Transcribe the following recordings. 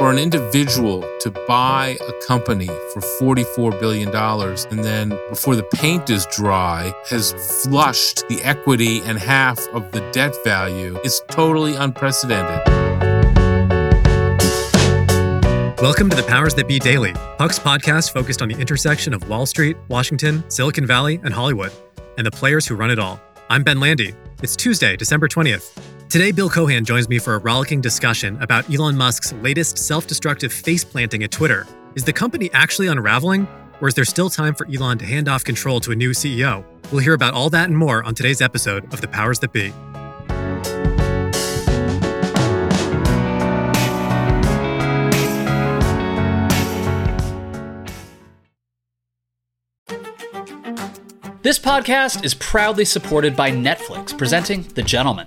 For an individual to buy a company for $44 billion and then before the paint is dry has flushed the equity and half of the debt value is totally unprecedented. Welcome to the Powers That Be Daily, Puck's podcast focused on the intersection of Wall Street, Washington, Silicon Valley, and Hollywood, and the players who run it all. I'm Ben Landy. It's Tuesday, December 20th. Today, Bill Cohan joins me for a rollicking discussion about Elon Musk's latest self destructive face planting at Twitter. Is the company actually unraveling, or is there still time for Elon to hand off control to a new CEO? We'll hear about all that and more on today's episode of The Powers That Be. This podcast is proudly supported by Netflix, presenting The Gentlemen.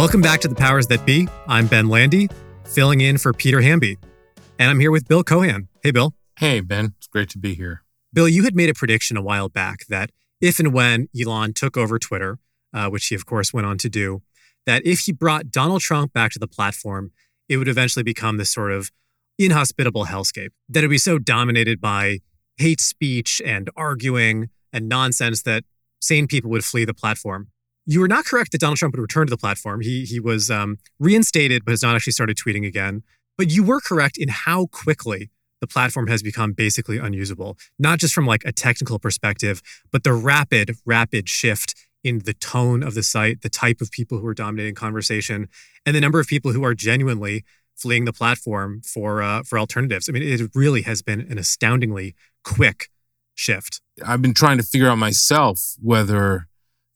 Welcome back to the Powers That Be. I'm Ben Landy, filling in for Peter Hamby. And I'm here with Bill Cohan. Hey, Bill. Hey, Ben. It's great to be here. Bill, you had made a prediction a while back that if and when Elon took over Twitter, uh, which he, of course, went on to do, that if he brought Donald Trump back to the platform, it would eventually become this sort of inhospitable hellscape, that it would be so dominated by hate speech and arguing and nonsense that sane people would flee the platform. You were not correct that Donald Trump would return to the platform. He he was um, reinstated, but has not actually started tweeting again. But you were correct in how quickly the platform has become basically unusable, not just from like a technical perspective, but the rapid, rapid shift in the tone of the site, the type of people who are dominating conversation, and the number of people who are genuinely fleeing the platform for uh, for alternatives. I mean, it really has been an astoundingly quick shift. I've been trying to figure out myself whether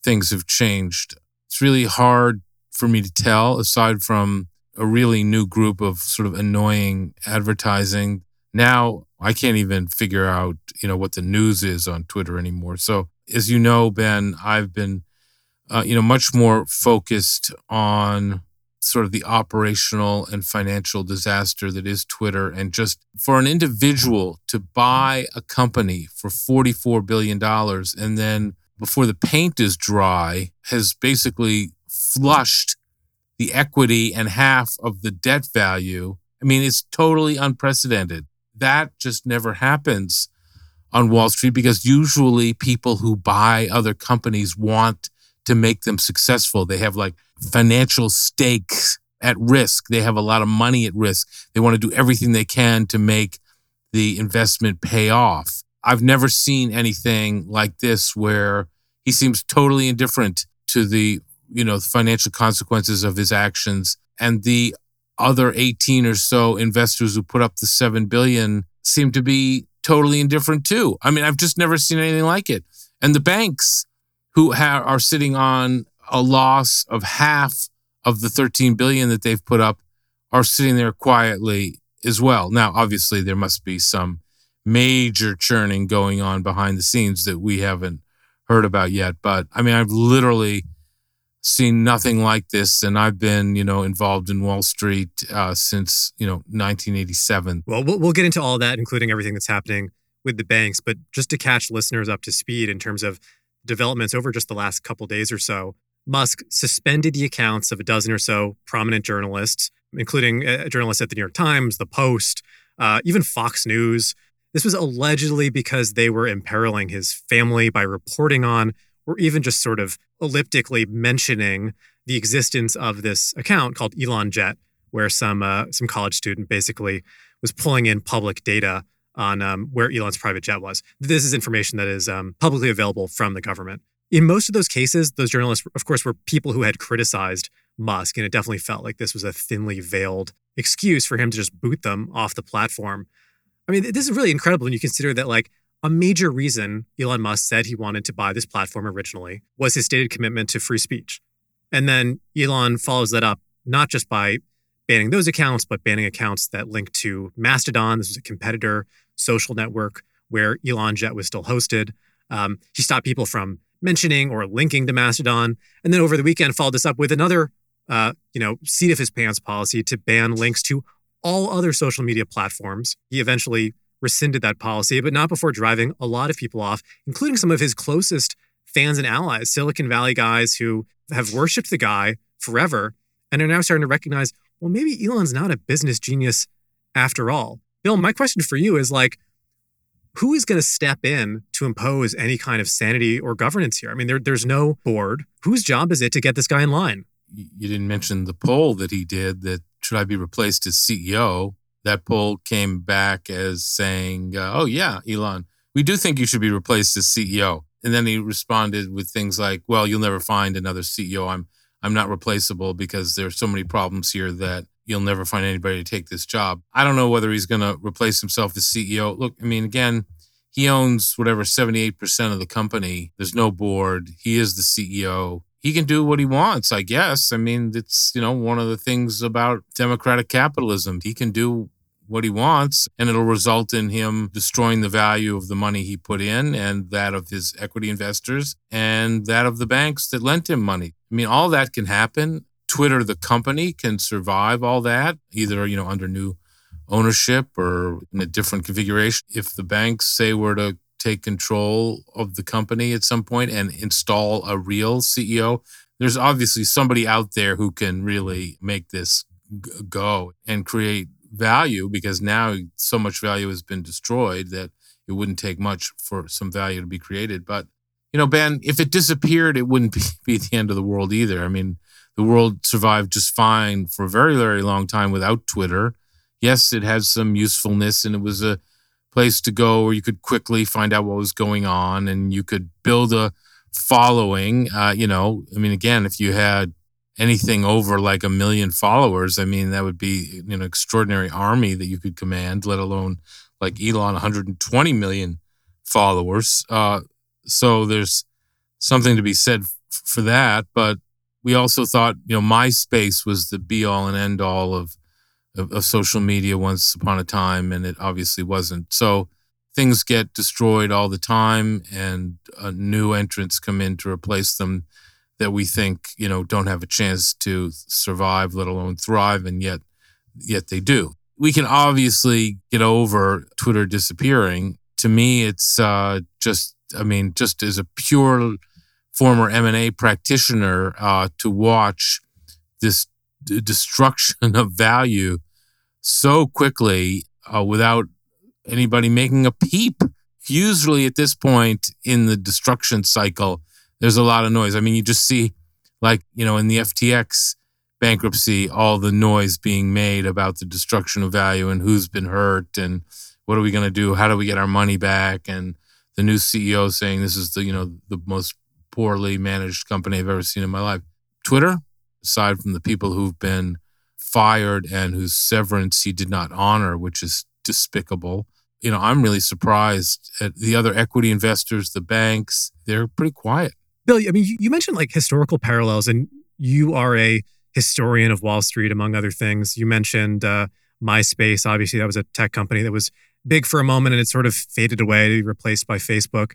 things have changed. It's really hard for me to tell, aside from a really new group of sort of annoying advertising. Now I can't even figure out, you know, what the news is on Twitter anymore. So, as you know, Ben, I've been, uh, you know, much more focused on sort of the operational and financial disaster that is Twitter. And just for an individual to buy a company for $44 billion and then before the paint is dry has basically flushed the equity and half of the debt value. I mean, it's totally unprecedented. That just never happens on Wall Street because usually people who buy other companies want to make them successful. They have like financial stakes at risk. They have a lot of money at risk. They want to do everything they can to make the investment pay off. I've never seen anything like this where he seems totally indifferent to the, you know, financial consequences of his actions. And the other 18 or so investors who put up the 7 billion seem to be totally indifferent too. I mean, I've just never seen anything like it. And the banks who ha- are sitting on a loss of half of the 13 billion that they've put up are sitting there quietly as well. Now, obviously, there must be some major churning going on behind the scenes that we haven't heard about yet. But I mean, I've literally seen nothing like this, and I've been, you know, involved in Wall Street uh, since you know 1987. Well, well, get into all that, including everything that's happening with the banks. But just to catch listeners up to speed in terms of developments over just the last couple days or so, Musk suspended the accounts of a dozen or so prominent journalists, including uh, journalists at the New York Times, The Post, uh, even Fox News. This was allegedly because they were imperiling his family by reporting on or even just sort of elliptically mentioning the existence of this account called Elon Jet, where some uh, some college student basically was pulling in public data on um, where Elon's private jet was. This is information that is um, publicly available from the government. In most of those cases, those journalists, of course, were people who had criticized Musk, and it definitely felt like this was a thinly veiled excuse for him to just boot them off the platform. I mean, this is really incredible when you consider that, like, a major reason Elon Musk said he wanted to buy this platform originally was his stated commitment to free speech. And then Elon follows that up not just by banning those accounts, but banning accounts that link to Mastodon. This is a competitor social network where Elon Jet was still hosted. Um, he stopped people from mentioning or linking to Mastodon. And then over the weekend, followed this up with another, uh, you know, seat of his pants policy to ban links to all other social media platforms. He eventually rescinded that policy, but not before driving a lot of people off, including some of his closest fans and allies, Silicon Valley guys who have worshiped the guy forever and are now starting to recognize, well, maybe Elon's not a business genius after all. Bill, my question for you is like, who is going to step in to impose any kind of sanity or governance here? I mean, there, there's no board. Whose job is it to get this guy in line? You didn't mention the poll that he did that should I be replaced as CEO? That poll came back as saying, uh, oh, yeah, Elon, we do think you should be replaced as CEO. And then he responded with things like, well, you'll never find another CEO. I'm, I'm not replaceable because there's so many problems here that you'll never find anybody to take this job. I don't know whether he's going to replace himself as CEO. Look, I mean, again, he owns whatever 78% of the company. There's no board. He is the CEO. He can do what he wants, I guess. I mean, it's, you know, one of the things about democratic capitalism. He can do what he wants and it'll result in him destroying the value of the money he put in and that of his equity investors and that of the banks that lent him money. I mean, all that can happen. Twitter, the company, can survive all that, either, you know, under new ownership or in a different configuration. If the banks say we're to take control of the company at some point and install a real CEO, there's obviously somebody out there who can really make this go and create value because now so much value has been destroyed that it wouldn't take much for some value to be created. But, you know, Ben, if it disappeared, it wouldn't be, be the end of the world either. I mean, the world survived just fine for a very, very long time without Twitter. Yes, it had some usefulness and it was a place to go where you could quickly find out what was going on and you could build a following. Uh, you know, I mean, again, if you had anything over like a million followers, I mean, that would be an extraordinary army that you could command, let alone like Elon, 120 million followers. Uh, so there's something to be said f- for that. But we also thought, you know, MySpace was the be all and end all of, of, of social media once upon a time, and it obviously wasn't. So things get destroyed all the time, and uh, new entrants come in to replace them that we think, you know, don't have a chance to survive, let alone thrive, and yet, yet they do. We can obviously get over Twitter disappearing. To me, it's uh, just, I mean, just as a pure former M&A practitioner uh, to watch this d- destruction of value so quickly uh, without anybody making a peep. Usually at this point in the destruction cycle, there's a lot of noise. I mean, you just see, like, you know, in the FTX bankruptcy, all the noise being made about the destruction of value and who's been hurt and what are we going to do? How do we get our money back? And the new CEO saying this is the, you know, the most poorly managed company I've ever seen in my life. Twitter, aside from the people who've been fired and whose severance he did not honor, which is despicable. You know, I'm really surprised at the other equity investors, the banks, they're pretty quiet. Bill, I mean, you mentioned like historical parallels, and you are a historian of Wall Street, among other things. You mentioned uh, MySpace. Obviously, that was a tech company that was big for a moment and it sort of faded away, replaced by Facebook.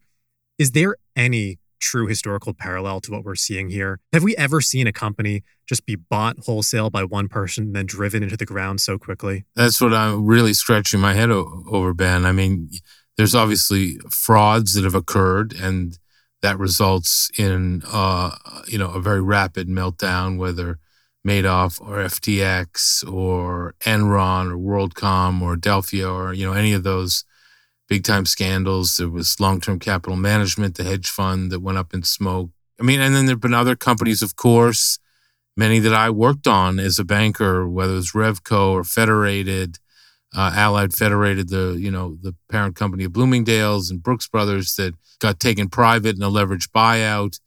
Is there any true historical parallel to what we're seeing here? Have we ever seen a company just be bought wholesale by one person and then driven into the ground so quickly? That's what I'm really scratching my head over, Ben. I mean, there's obviously frauds that have occurred and that results in uh, you know a very rapid meltdown, whether Madoff or FTX or Enron or WorldCom or Adelphia or you know any of those big time scandals. There was long term capital management, the hedge fund that went up in smoke. I mean, and then there have been other companies, of course, many that I worked on as a banker, whether it's Revco or Federated, uh, Allied Federated, the you know the parent company of Bloomingdale's and Brooks Brothers that got taken private in a leveraged buyout,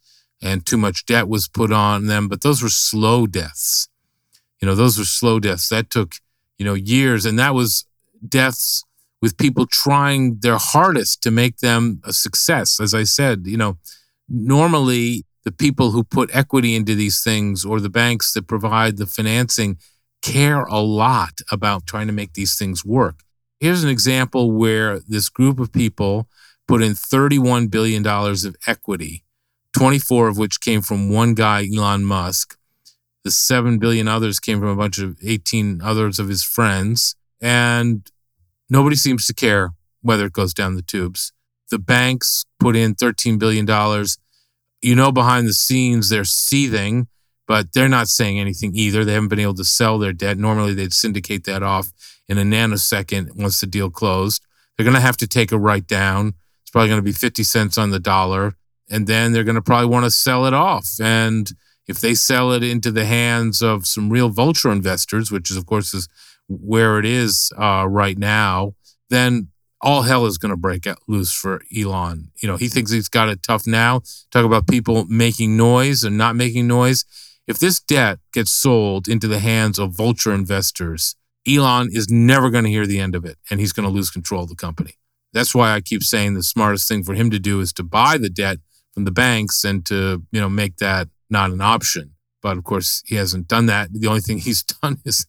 and too much debt was put on them. But those were slow deaths. You know, those were slow deaths. That took you know years, and that was deaths with people trying their hardest to make them a success. As I said, you know, normally the people who put equity into these things or the banks that provide the financing care a lot about trying to make these things work. Here's an example where this group of people put in $31 billion of equity, 24 of which came from one guy, Elon Musk. The 7 billion others came from a bunch of 18 others of his friends. And nobody seems to care whether it goes down the tubes. The banks put in $13 billion. You know, behind the scenes, they're seething, but they're not saying anything either. They haven't been able to sell their debt. Normally, they'd syndicate that off in a nanosecond once the deal closed. They're going to have to take a write down. It's probably going to be 50 cents on the dollar. And then they're going to probably want to sell it off. And if they sell it into the hands of some real vulture investors, which is, of course, is where it is uh, right now, then all hell is going to break loose for Elon. You know, he thinks he's got it tough now. Talk about people making noise and not making noise. If this debt gets sold into the hands of vulture investors, Elon is never going to hear the end of it and he's going to lose control of the company. That's why I keep saying the smartest thing for him to do is to buy the debt from the banks and to, you know, make that not an option. But of course, he hasn't done that. The only thing he's done is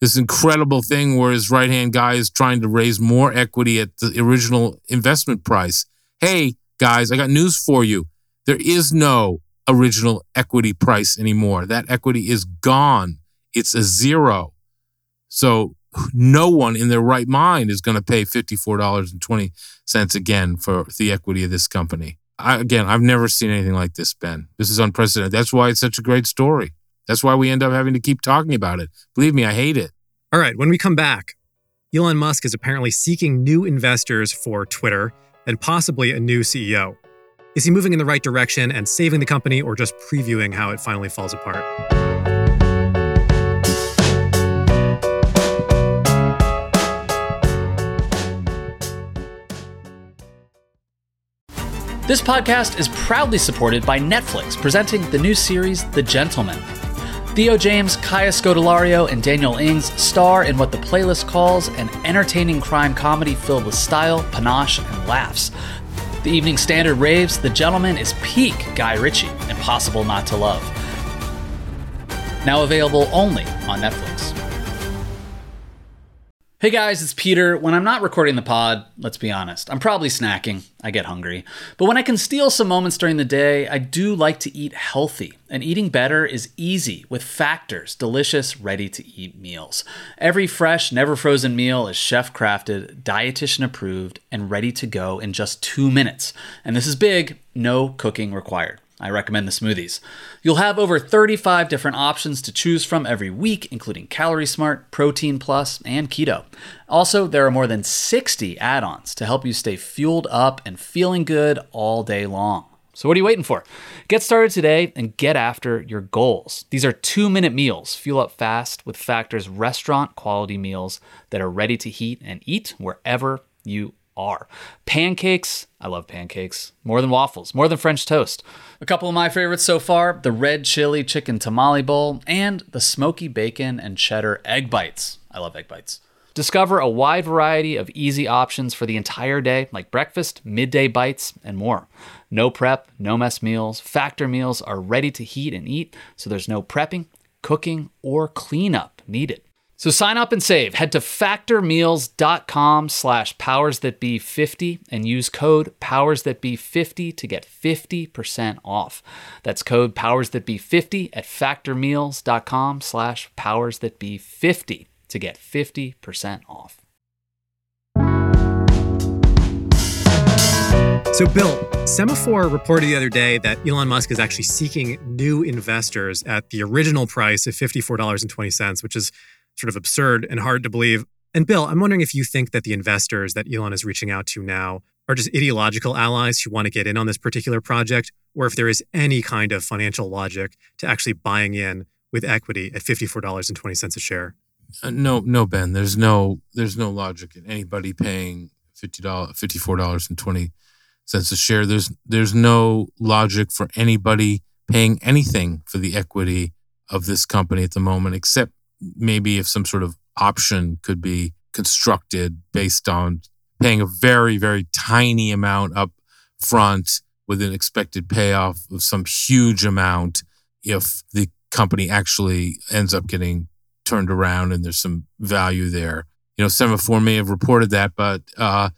this incredible thing where his right hand guy is trying to raise more equity at the original investment price. Hey, guys, I got news for you. There is no original equity price anymore. That equity is gone. It's a zero. So no one in their right mind is going to pay $54.20 again for the equity of this company. I, again, I've never seen anything like this, Ben. This is unprecedented. That's why it's such a great story. That's why we end up having to keep talking about it. Believe me, I hate it. All right, when we come back, Elon Musk is apparently seeking new investors for Twitter and possibly a new CEO. Is he moving in the right direction and saving the company or just previewing how it finally falls apart? This podcast is proudly supported by Netflix, presenting the new series The Gentlemen. Theo James, Kaya Scodelario, and Daniel Ings star in what the playlist calls an entertaining crime comedy filled with style, panache, and laughs. The Evening Standard raves The Gentleman is peak Guy Ritchie, impossible not to love. Now available only on Netflix. Hey guys, it's Peter. When I'm not recording the pod, let's be honest, I'm probably snacking. I get hungry. But when I can steal some moments during the day, I do like to eat healthy. And eating better is easy with Factor's delicious, ready to eat meals. Every fresh, never frozen meal is chef crafted, dietitian approved, and ready to go in just two minutes. And this is big no cooking required. I recommend the smoothies. You'll have over 35 different options to choose from every week, including Calorie Smart, Protein Plus, and Keto. Also, there are more than 60 add ons to help you stay fueled up and feeling good all day long. So, what are you waiting for? Get started today and get after your goals. These are two minute meals. Fuel up fast with Factor's restaurant quality meals that are ready to heat and eat wherever you are. Pancakes, I love pancakes, more than waffles, more than French toast. A couple of my favorites so far the red chili chicken tamale bowl and the smoky bacon and cheddar egg bites. I love egg bites. Discover a wide variety of easy options for the entire day, like breakfast, midday bites, and more. No prep, no mess meals. Factor meals are ready to heat and eat, so there's no prepping, cooking, or cleanup needed. So sign up and save. Head to factormeals.com slash powersthatbe50 and use code powersthatbe50 to get 50% off. That's code powersthatbe50 at factormeals.com slash powersthatbe50 to get 50% off. So, Bill, Semafor reported the other day that Elon Musk is actually seeking new investors at the original price of $54.20, which is sort of absurd and hard to believe. And Bill, I'm wondering if you think that the investors that Elon is reaching out to now are just ideological allies who want to get in on this particular project, or if there is any kind of financial logic to actually buying in with equity at $54.20 a share. Uh, no, no, Ben. There's no there's no logic in anybody paying fifty dollars fifty four dollars and twenty cents a share. There's there's no logic for anybody paying anything for the equity of this company at the moment, except maybe if some sort of option could be constructed based on paying a very, very tiny amount up front with an expected payoff of some huge amount if the company actually ends up getting turned around and there's some value there. You know, Semafor may have reported that, but uh,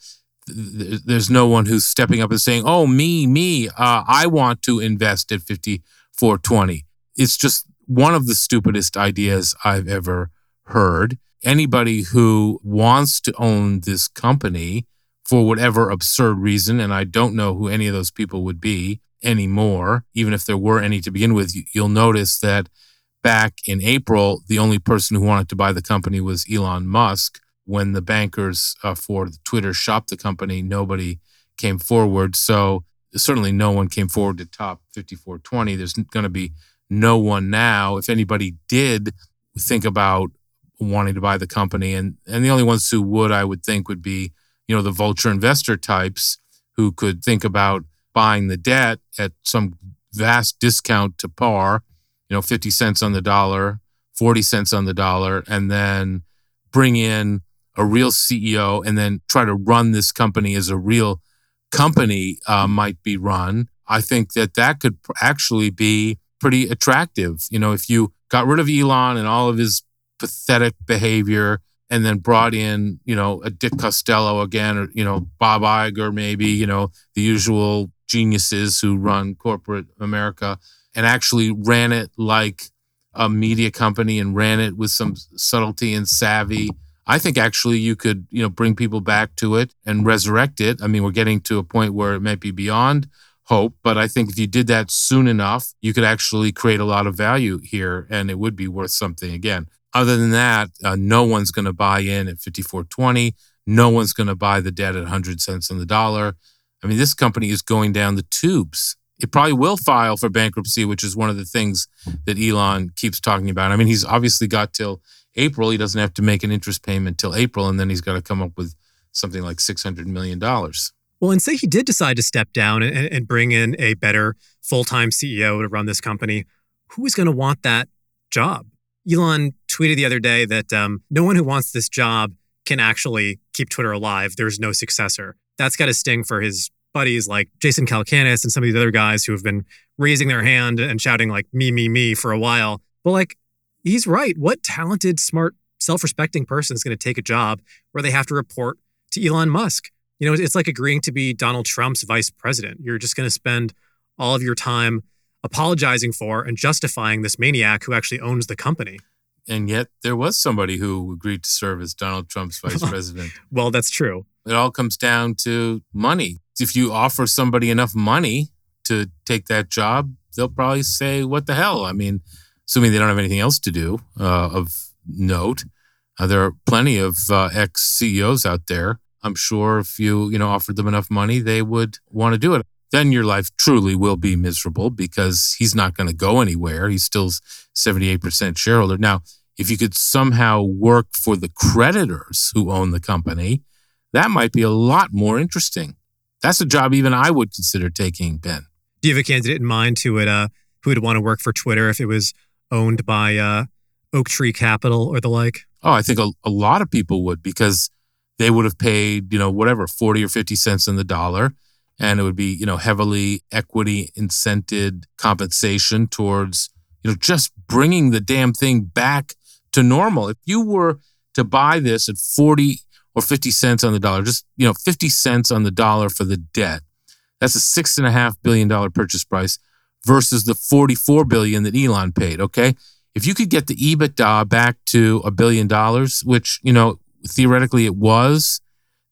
th- there's no one who's stepping up and saying, "Oh, me, me, uh, I want to invest at 54.20." It's just one of the stupidest ideas I've ever heard. Anybody who wants to own this company for whatever absurd reason, and I don't know who any of those people would be anymore, even if there were any to begin with, you'll notice that back in April, the only person who wanted to buy the company was Elon Musk. When the bankers uh, for Twitter shopped the company, nobody came forward. So certainly no one came forward to top 5420. There's going to be no one now. If anybody did think about wanting to buy the company, and and the only ones who would, I would think, would be you know the vulture investor types who could think about buying the debt at some vast discount to par, you know, 50 cents on the dollar, 40 cents on the dollar, and then bring in a real CEO and then try to run this company as a real company uh, might be run. I think that that could actually be pretty attractive. You know, if you got rid of Elon and all of his pathetic behavior and then brought in, you know, a Dick Costolo again, or, you know, Bob Iger, maybe, you know, the usual geniuses who run corporate America and actually ran it like a media company and ran it with some subtlety and savvy. I think actually you could, you know, bring people back to it and resurrect it. I mean, we're getting to a point where it might be beyond hope, but I think if you did that soon enough, you could actually create a lot of value here and it would be worth something again. Other than that, uh, no one's going to buy in at 54.20. No one's going to buy the debt at 100 cents on the dollar. I mean, this company is going down the tubes. It probably will file for bankruptcy, which is one of the things that Elon keeps talking about. I mean, he's obviously got till April. He doesn't have to make an interest payment till April, and then he's got to come up with something like $600 million. Well, and say he did decide to step down and, and bring in a better full time CEO to run this company. Who is going to want that job? Elon tweeted the other day that um, no one who wants this job can actually keep Twitter alive. There's no successor. That's got to sting for his buddies like Jason Calacanis and some of these other guys who have been raising their hand and shouting like me, me, me for a while. But like, he's right. What talented, smart, self respecting person is going to take a job where they have to report to Elon Musk? You know, it's like agreeing to be Donald Trump's vice president. You're just going to spend all of your time apologizing for and justifying this maniac who actually owns the company. And yet there was somebody who agreed to serve as Donald Trump's vice president. well, that's true. It all comes down to money. If you offer somebody enough money to take that job, they'll probably say, What the hell? I mean, assuming they don't have anything else to do uh, of note. Uh, there are plenty of uh, ex CEOs out there I'm sure if you, you know, offered them enough money, they would want to do it. Then your life truly will be miserable because he's not going to go anywhere. He's still 78% shareholder. Now, if you could somehow work for the creditors who own the company, that might be a lot more interesting. That's a job even I would consider taking, Ben. Do you have a candidate in mind who would uh, who would want to work for Twitter if it was owned by uh, Oaktree Capital or the like? Oh, I think a, a lot of people would because they would have paid, you know, whatever, 40 or 50 cents on the dollar. And it would be, you know, heavily equity incented compensation towards, you know, just bringing the damn thing back to normal. If you were to buy this at 40 or 50 cents on the dollar, just, you know, 50 cents on the dollar for the debt, that's a six and a half billion dollar purchase price versus the 44 billion that Elon paid. Okay. If you could get the EBITDA back to a billion dollars, which, you know, theoretically it was,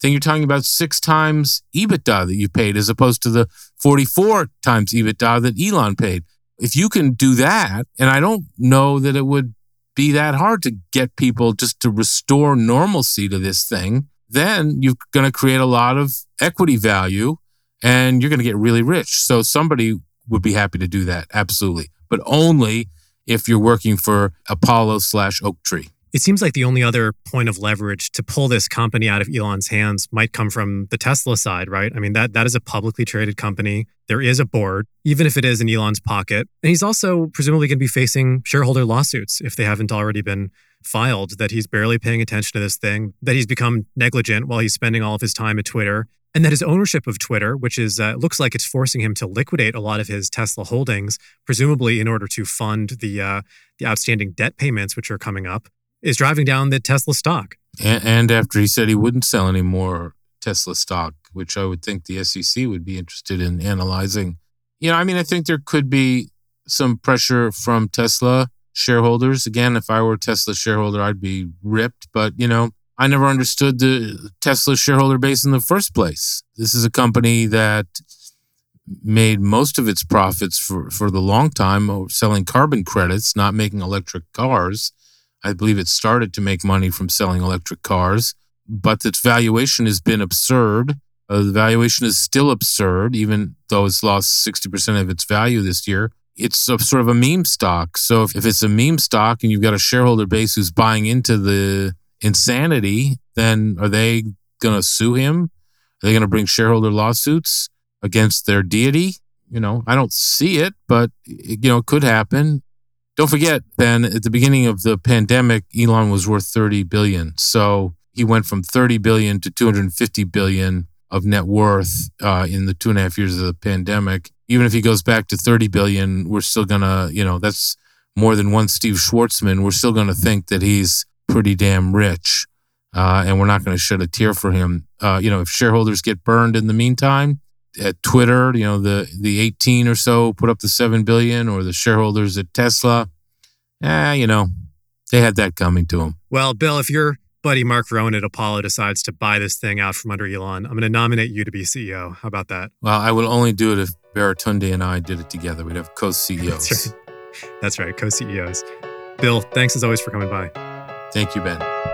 then you're talking about six times EBITDA that you paid as opposed to the 44 times EBITDA that Elon paid. If you can do that, and I don't know that it would be that hard to get people just to restore normalcy to this thing, then you're going to create a lot of equity value and you're going to get really rich. So somebody would be happy to do that, absolutely, but only if you're working for Apollo slash Oaktree. It seems like the only other point of leverage to pull this company out of Elon's hands might come from the Tesla side, right? I mean, that that is a publicly traded company. There is a board, even if it is in Elon's pocket. And he's also presumably going to be facing shareholder lawsuits if they haven't already been filed that he's barely paying attention to this thing, that he's become negligent while he's spending all of his time at Twitter. and that his ownership of Twitter, which is uh, looks like it's forcing him to liquidate a lot of his Tesla holdings, presumably in order to fund the uh, the outstanding debt payments which are coming up, is driving down the Tesla stock. And, and after he said he wouldn't sell any more Tesla stock, which I would think the SEC would be interested in analyzing. You know, I mean, I think there could be some pressure from Tesla shareholders. Again, if I were a Tesla shareholder, I'd be ripped. But, you know, I never understood the Tesla shareholder base in the first place. This is a company that made most of its profits for, for the long time oh, selling carbon credits, not making electric cars. I believe it started to make money from selling electric cars, but its valuation has been absurd. Uh, the valuation is still absurd, even though it's lost 60% of its value this year. It's a, sort of a meme stock. So if, if it's a meme stock and you've got a shareholder base who's buying into the insanity, then are they going to sue him? Are they going to bring shareholder lawsuits against their deity? You know, I don't see it, but you know, it could happen. Don't forget, Ben, at the beginning of the pandemic, Elon was worth 30 billion. So he went from 30 billion to 250 billion of net worth uh, in the two and a half years of the pandemic. Even if he goes back to 30 billion, we're still gonna, you know, that's more than one Steve Schwarzman. We're still gonna think that he's pretty damn rich, uh, and we're not to shed a tear for him. Uh, you know, if shareholders get burned in the meantime, at Twitter, you know, the the 18 or so put up the seven billion, or the shareholders at Tesla, eh, you know, they had that coming to them. Well, Bill, if your buddy Mark Rowan at Apollo decides to buy this thing out from under Elon, I'm going to nominate you to be CEO. How about that? Well, I would only do it if Baratunde and I did it together. We'd have co-CEOs. That's right, That's right co-CEOs. Bill, thanks as always for coming by. Thank you, Ben.